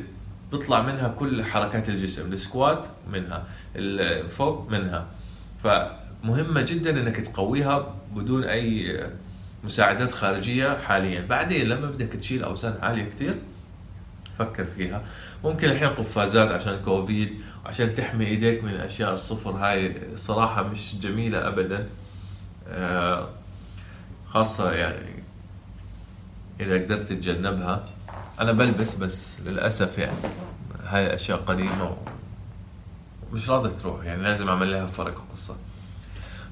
بيطلع منها كل حركات الجسم السكوات منها الفوق منها. فمهمة جدا إنك تقويها بدون أي مساعدات خارجية حاليا. بعدين لما بدك تشيل أوزان عالية كتير فكر فيها. ممكن الحين قفازات عشان كوفيد عشان تحمي إيديك من الاشياء الصفر. هاي صراحة مش جميلة ابدا. آه، خاصة يعني إذا قدرت تتجنبها. أنا بلبس بس للأسف يعني. هاي أشياء قديمة مش راضي تروح يعني. لازم أعمل لها فرق وقصة.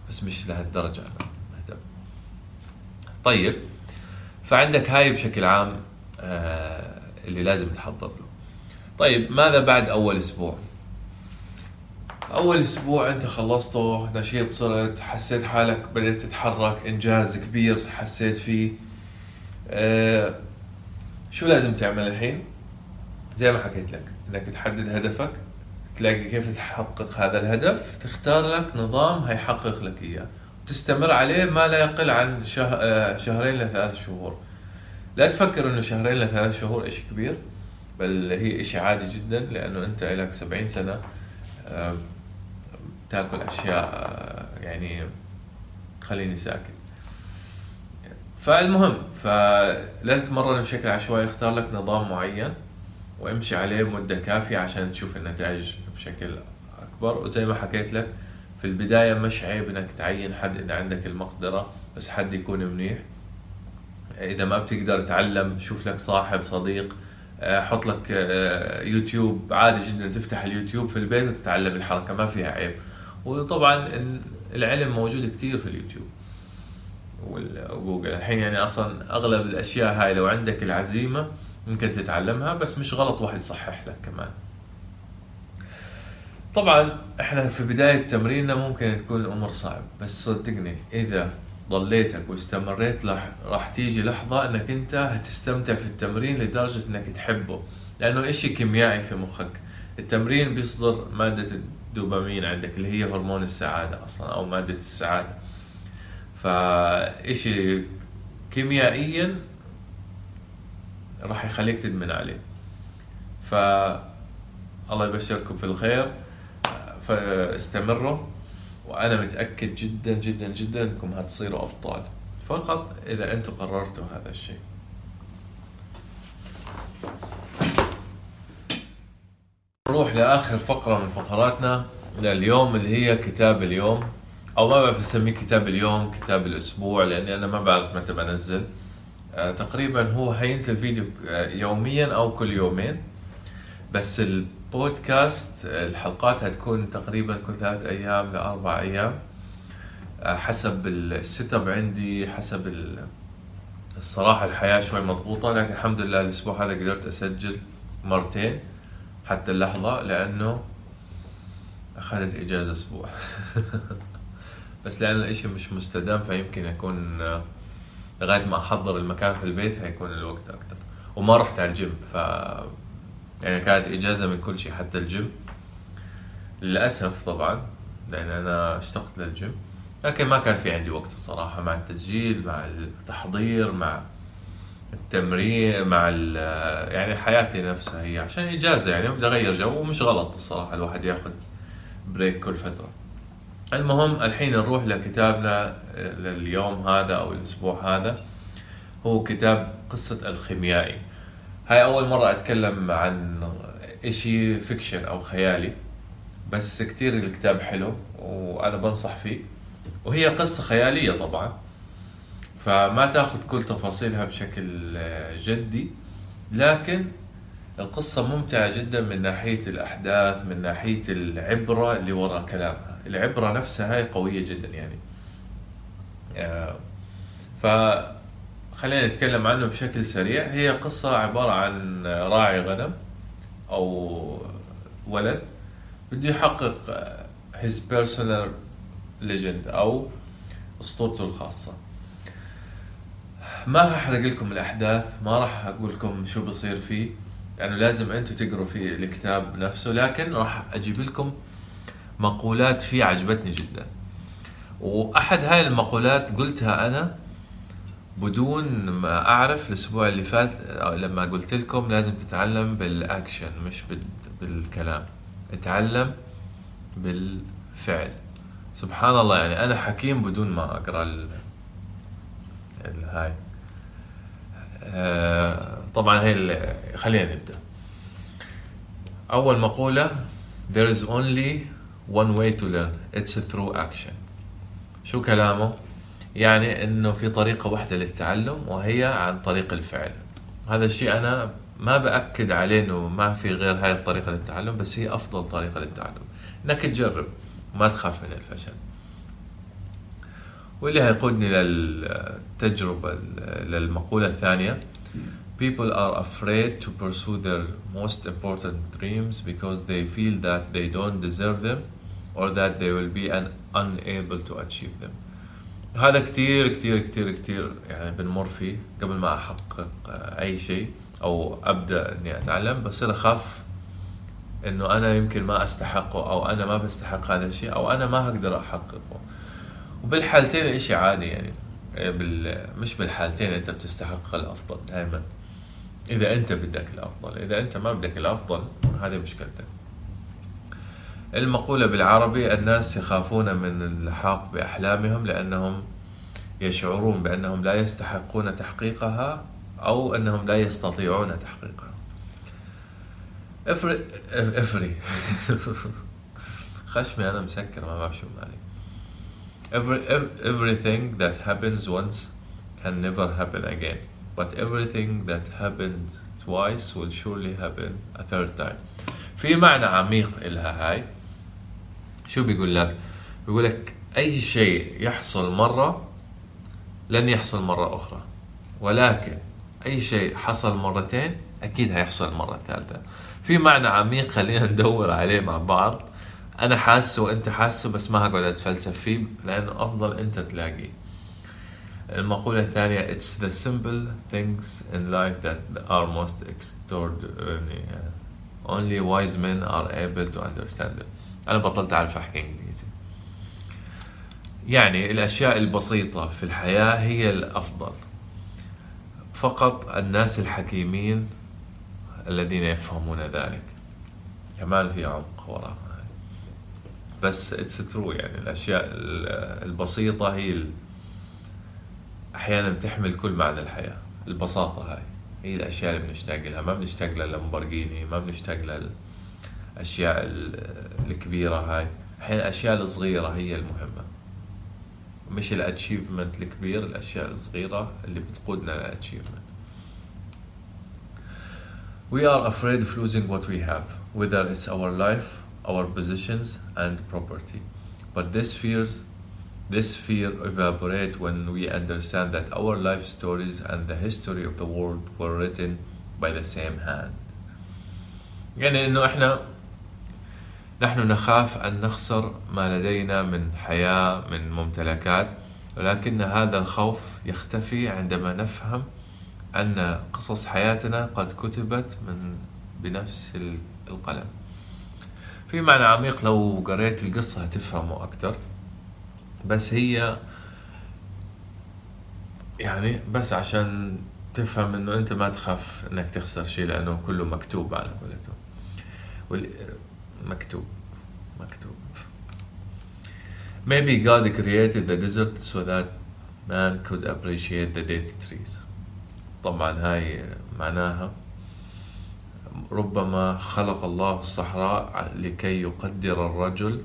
بس مش لهالدرجة أنا. مهتم طيب. فعندك هاي بشكل عام آه اللي لازم تحضر له. طيب ماذا بعد أول أسبوع؟ أول أسبوع أنت خلصته نشيط صرت حسيت حالك بدأت تتحرك إنجاز كبير حسيت فيه. آه شو لازم تعمل الحين؟ زي ما حكيت لك إنك تحدد هدفك تلاقي كيف تحقق هذا الهدف تختار لك نظام هيحقق لك إياه. تستمر عليه ما لا يقل عن. آه، شهرين لثلاث شهور. لا تفكر إنه شهرين لثلاث شهور إشي كبير بل هي إشي عادي جدا لأنه أنت لك سبعين سنة تأكل أشياء آه، يعني خليني ساكت. فالمهم فلا تتمرن بشكل عشوائي اختار لك نظام معين وامشي عليه مدة كافية عشان تشوف النتائج بشكل أكبر. وزي ما حكيت لك في البداية مش عيب إنك تعين حد إذا عندك المقدرة بس حد يكون منيح. إذا ما بتقدر تعلم شوف لك صاحب صديق آه، حط لك آه، يوتيوب. عادي جدا تفتح اليوتيوب في البيت وتتعلم الحركة ما فيها عيب. وطبعا العلم موجود كثير في اليوتيوب. وجوجل الحين يعني أصلا أغلب الأشياء هاي لو عندك العزيمة ممكن تتعلمها بس مش غلط واحد يصحح لك كمان. طبعا إحنا في بداية تمريننا ممكن تكون الأمور صعب بس صدقني إذا ضليتك واستمريت راح تيجي لحظة إنك أنت هتستمتع في التمرين لدرجة إنك تحبه لأنه إشي كيميائي في مخك. التمرين بيصدر مادة الدوبامين عندك اللي هي هرمون السعادة أصلا أو مادة السعادة. فإشي كيميائيا راح يخليك تدمن عليه. ف الله يبشركم في الخير. فاستمروا. وأنا متأكد جدا جدا جدا أنكم هتصيروا أبطال. فقط إذا أنتم قررتوا هذا الشيء. نروح لآخر فقرة من فقراتنا. لليوم اللي هي كتاب اليوم. أو ما بعرف اسميه كتاب اليوم كتاب الأسبوع لأني أنا ما بعرف متى بنزل. آه، تقريبا هو حينزل فيديو آه، يوميا أو كل يومين. بس البودكاست الحلقات هتكون تقريبا كل ثلاث أيام لأربع أيام. آه، حسب ال setup عندي حسب الصراحة الحياة شوي مضغوطة لكن الحمد لله الأسبوع هذا قدرت أسجل مرتين حتى اللحظة لأنه أخذت إجازة أسبوع. بس لأن الإشي مش مستدام فيمكن يكون لغاية ما أحضر المكان في البيت هيكون الوقت أكتر. وما رحت على الجيم ف يعني كانت إجازة من كل شيء حتى الجيم. للأسف طبعا لأن أنا اشتقت للجيم. لكن ما كان في عندي وقت الصراحة مع التسجيل مع التحضير مع التمرين مع يعني حياتي نفسها هي. عشان إجازة يعني بدي أغير جو ومش غلط الصراحة الواحد ياخذ break كل فترة. المهم الحين نروح لكتابنا لليوم هذا أو الأسبوع هذا. هو كتاب قصة الخيميائي. هاي أول مرة أتكلم عن إشي fiction أو خيالي بس كتير الكتاب حلو وأنا بنصح فيه. وهي قصة خيالية طبعا فما تأخذ كل تفاصيلها بشكل جدي. لكن القصة ممتعة جدا من ناحية الأحداث من ناحية العبرة اللي وراء كلامها. العبرة نفسها هاي قوية جدا يعني. آه، ف خلينا نتكلم عنه بشكل سريع. هي قصة عبارة عن راعي غنم أو ولد بده يحقق his personal legend أو أسطورته الخاصة. ما هحرق لكم الأحداث ما راح أقول لكم شو بصير فيه يعني لازم أنتم تقروا في الكتاب نفسه لكن راح أجيب لكم مقولات فيه عجبتني جدا. وأحد هاي المقولات قلتها أنا بدون ما أعرف الأسبوع اللي فات لما قلت لكم لازم تتعلم بالأكشن مش بالكلام. اتعلم بالفعل. سبحان الله يعني أنا حكيم بدون ما أقرأ ال... هاي. آه، طبعا هي خلينا نبدأ. أول مقولة there is only one way to learn. It's through action. شو كلامه؟ يعني إنه في طريقة واحدة للتعلم وهي عن طريق الفعل. هذا الشيء أنا ما بأكد عليه إنه ما في غير هاي الطريقة للتعلم بس هي أفضل طريقة للتعلم. إنك تجرب وما تخاف من الفشل. واللي هيقودني للتجربة للمقولة الثانية People are afraid to pursue their most important dreams because they feel that they don't deserve them. Or that they will be unable to achieve them. هذا كتير كتير كتير كتير يعني بنمر فيه قبل ما أحقق أي شيء أو أبدأ إني أتعلم. بصير أخاف إنه أنا يمكن ما أستحقه أو أنا ما بستحق هذا الشيء أو أنا ما هقدر أحققه. وبالحالتين إشي عادي يعني. بال... مش بالحالتين أنت بتستحق الأفضل دائما إذا أنت بدك الأفضل إذا أنت ما بدك الأفضل هذه مشكلتك. المقولة بالعربي الناس يخافون من اللحاق بأحلامهم لأنهم يشعرون بأنهم لا يستحقون تحقيقها أو أنهم لا يستطيعون تحقيقها. Every every. خشمي أنا مسكر ما بعرف شو مالي. Every, everything that happens once can never happen again. But everything that happened twice will surely happen a third time. في معنى عميق إلها هاي. شو بيقول لك؟ بيقول لك أي شيء يحصل مرة لن يحصل مرة أخرى. ولكن أي شيء حصل مرتين أكيد هيحصل مرة ثالثة. في معنى عميق خلينا ندور عليه مع بعض. أنا حاسه وأنت حاسه بس ما هقعد أتفلسف فيه لأنه أفضل أنت تلاقيه. المقولة الثانية It's the simple things in life that are most extraordinary. Only wise men are able to understand them. أنا بطلت أعرف أحكي إنجليزي. يعني الأشياء البسيطة في الحياة هي الأفضل. فقط الناس الحكيمين الذين يفهمون ذلك. كمان في عمق وراء بس it's true يعني الأشياء البسيطة هي أحيانا بتحمل كل معنى الحياة. البساطة هاي. هي الأشياء اللي بنشتاق لها. ما بنشتاق للامبورجيني ما بنشتاق لل الاشياء الكبيره هاي الحين الاشياء الصغيره هي المهمه مش الاتشيفمنت الكبير الاشياء الصغيره اللي بتقودنا للاتشيفمنت We are afraid of losing what we have, whether it's our life, our positions, and property. But this fears, this fear evaporate when we understand that our life stories and the history of the world were written by the same hand. يعني انه إحنا نحن نخاف أن نخسر ما لدينا من حياة من ممتلكات ولكن هذا الخوف يختفي عندما نفهم أن قصص حياتنا قد كتبت من بنفس القلم. في معنى عميق لو قريت القصة هتفهمه أكتر. بس هي يعني بس عشان تفهم إنه أنت ما تخاف إنك تخسر شيء لأنه كله مكتوب على قولته. مكتوب مكتوب Maybe God created the desert so that man could appreciate the date trees. طبعا هاي معناها ربما خلق الله الصحراء لكي يقدر الرجل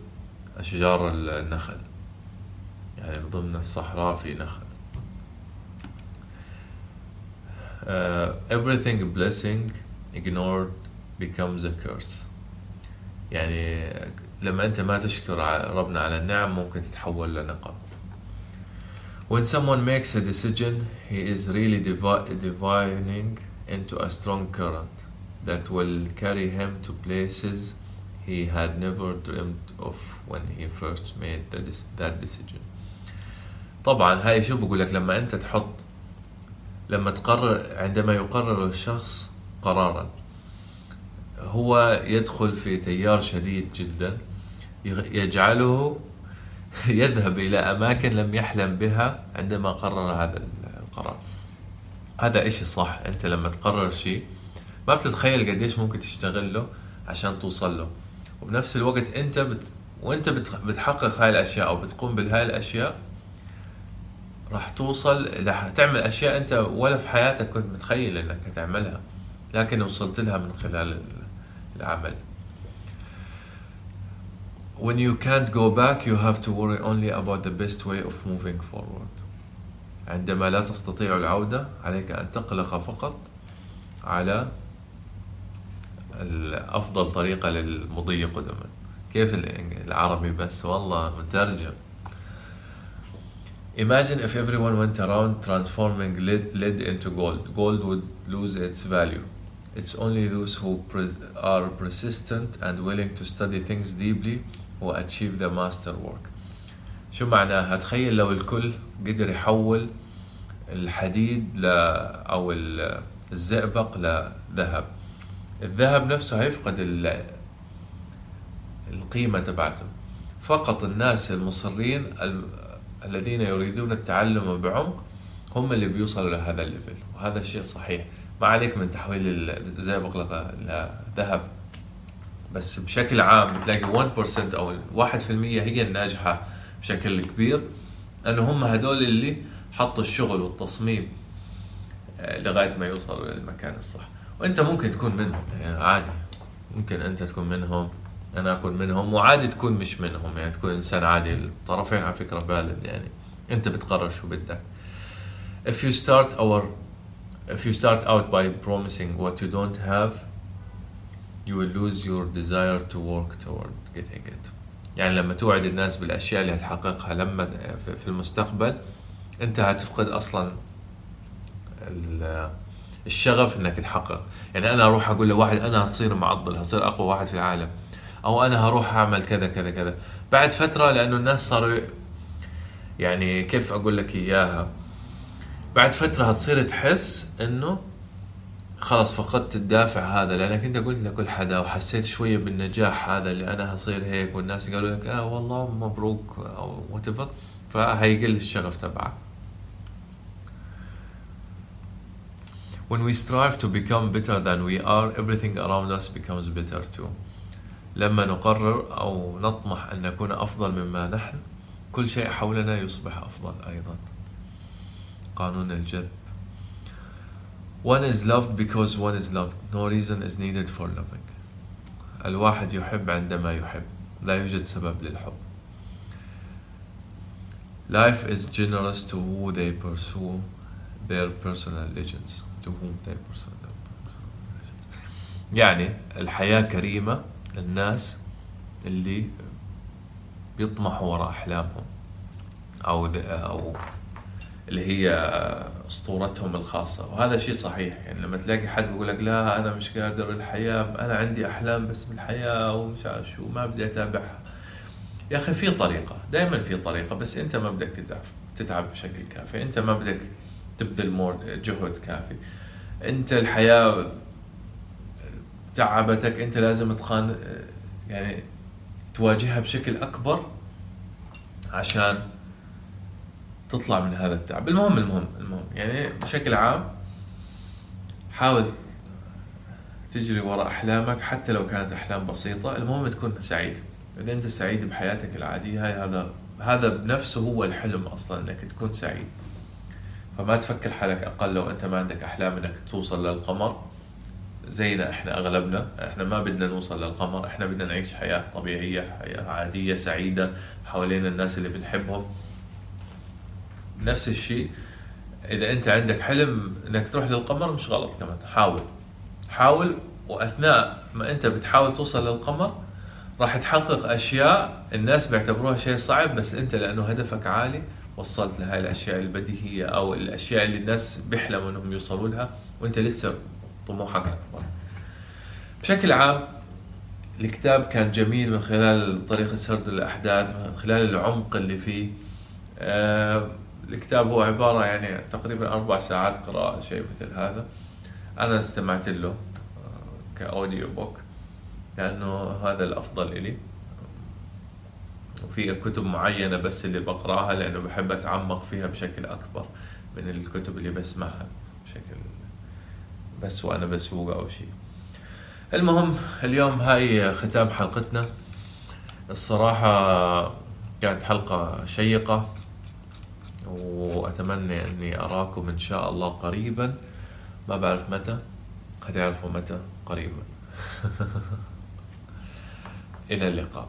أشجار النخل يعني ضمن الصحراء في نخل uh, everything blessing ignored becomes a curse يعني لما أنت ما تشكر ربنا على النعم ممكن تتحول لنقم When someone makes a decision, he is really divining into a strong current that will carry him to places he had never dreamed of when he first made that decision. طبعا هاي شو بقول لك لما انت تحط لما تقرر عندما يقرر الشخص قرارا هو يدخل في تيار شديد جدا يجعله يذهب إلى أماكن لم يحلم بها عندما قرر هذا القرار. هذا إشي صح؟ أنت لما تقرر شيء ما بتتخيل قديش ممكن تشتغل له عشان توصل له. وبنفس الوقت أنت بت... وأنت بت... بتحقق هاي الأشياء أو بتقوم بهاي الأشياء راح توصل راح تعمل أشياء أنت ولا في حياتك كنت متخيل أنك هتعملها لكن وصلت لها من خلال العمل when you can't go back you have to worry only about the best way of moving forward عندما لا تستطيع العودة عليك أن تقلق فقط على أفضل طريقة للمضي قدما كيف العربي بس والله مترجم Imagine if everyone went around transforming lead, lead into gold. Gold would lose its value. It's only those who are persistent and willing to study things deeply هو achieve the master work. شو معناها؟ تخيل لو الكل قدر يحول الحديد ل أو الزئبق لذهب. الذهب نفسه هيفقد القيمة تبعته. فقط الناس المصرين الذين يريدون التعلم بعمق هم اللي بيوصلوا لهذا الليفل. وهذا الشيء صحيح. ما عليك من تحويل الزئبق لذهب. بس بشكل عام بتلاقي 1% أو 1% هي الناجحة بشكل كبير لأنه هم هدول اللي حطوا الشغل والتصميم آه، لغاية ما يوصلوا للمكان الصح. وأنت ممكن تكون منهم يعني عادي. ممكن أنت تكون منهم أنا أكون منهم وعادي تكون مش منهم يعني تكون إنسان عادي. الطرفين على فكرة بالد يعني أنت بتقرر شو بدك. If you start our if you start out by promising what you don't have you will lose your desire to work toward getting it. يعني لما توعد الناس بالأشياء اللي هتحققها لما في المستقبل أنت هتفقد أصلا الشغف إنك تحقق. يعني أنا أروح أقول لواحد أنا هصير معضل هصير أقوى واحد في العالم. أو أنا هروح أعمل كذا كذا كذا. بعد فترة لأنه الناس صاروا يعني كيف أقول لك إياها؟ بعد فترة هتصير تحس إنه خلاص فقدت الدافع هذا لأنك أنت قلت لكل حدا وحسيت شوية بالنجاح هذا اللي أنا هصير هيك والناس قالوا لك آه والله مبروك أو وات فهيقل الشغف تبعك When we strive to become better than we are, everything around us becomes better too. لما نقرر أو نطمح أن نكون أفضل مما نحن، كل شيء حولنا يصبح أفضل أيضا. قانون الجذب One is loved because one is loved. No reason is needed for loving. الواحد يحب عندما يحب. لا يوجد سبب للحب. Life is generous to who they pursue their personal legends. To whom they pursue their personal legends. يعني الحياة كريمة للناس اللي بيطمحوا وراء أحلامهم أو أو اللي هي اسطورتهم الخاصة. وهذا شيء صحيح. يعني لما تلاقي حد بيقول لك لا أنا مش قادر الحياة أنا عندي أحلام بس بالحياة ومش عارف شو ما بدي أتابعها. يا أخي في طريقة دائما في طريقة بس أنت ما بدك تتعب تتعب بشكل كافي. أنت ما بدك تبذل جهد كافي. أنت الحياة تعبتك أنت لازم تقان يعني تواجهها بشكل أكبر عشان تطلع من هذا التعب. المهم المهم المهم. يعني بشكل عام حاول تجري وراء أحلامك حتى لو كانت أحلام بسيطة. المهم تكون سعيد. إذا أنت سعيد بحياتك العادية هاي هذا هذا بنفسه هو الحلم أصلا إنك تكون سعيد. فما تفكر حالك أقل لو أنت ما عندك أحلام إنك توصل للقمر. زينا إحنا أغلبنا. إحنا ما بدنا نوصل للقمر. إحنا بدنا نعيش حياة طبيعية حياة عادية سعيدة حوالين الناس اللي بنحبهم. نفس الشيء. إذا أنت عندك حلم إنك تروح للقمر مش غلط كمان. حاول. حاول وأثناء ما أنت بتحاول توصل للقمر راح تحقق أشياء الناس بيعتبروها شيء صعب بس أنت لأنه هدفك عالي وصلت لهاي الأشياء البديهية أو الأشياء اللي الناس بيحلموا إنهم يوصلوا لها وأنت لسه طموحك أكبر. بشكل عام الكتاب كان جميل من خلال طريقة سرد الأحداث من خلال العمق اللي فيه. آه الكتاب هو عبارة يعني تقريبا أربع ساعات قراءة شيء مثل هذا. أنا استمعت له آه كأوديو بوك لأنه هذا الأفضل إلي. وفي كتب معينة بس اللي بقرأها لأنه بحب أتعمق فيها بشكل أكبر من الكتب اللي بسمعها بشكل بس وأنا بسوق أو شيء. المهم اليوم هاي ختام حلقتنا. الصراحة كانت حلقة شيقة. وأتمنى أني أراكم إن شاء الله قريبا. ما بعرف متى. هتعرفوا متى قريبا. إلى اللقاء.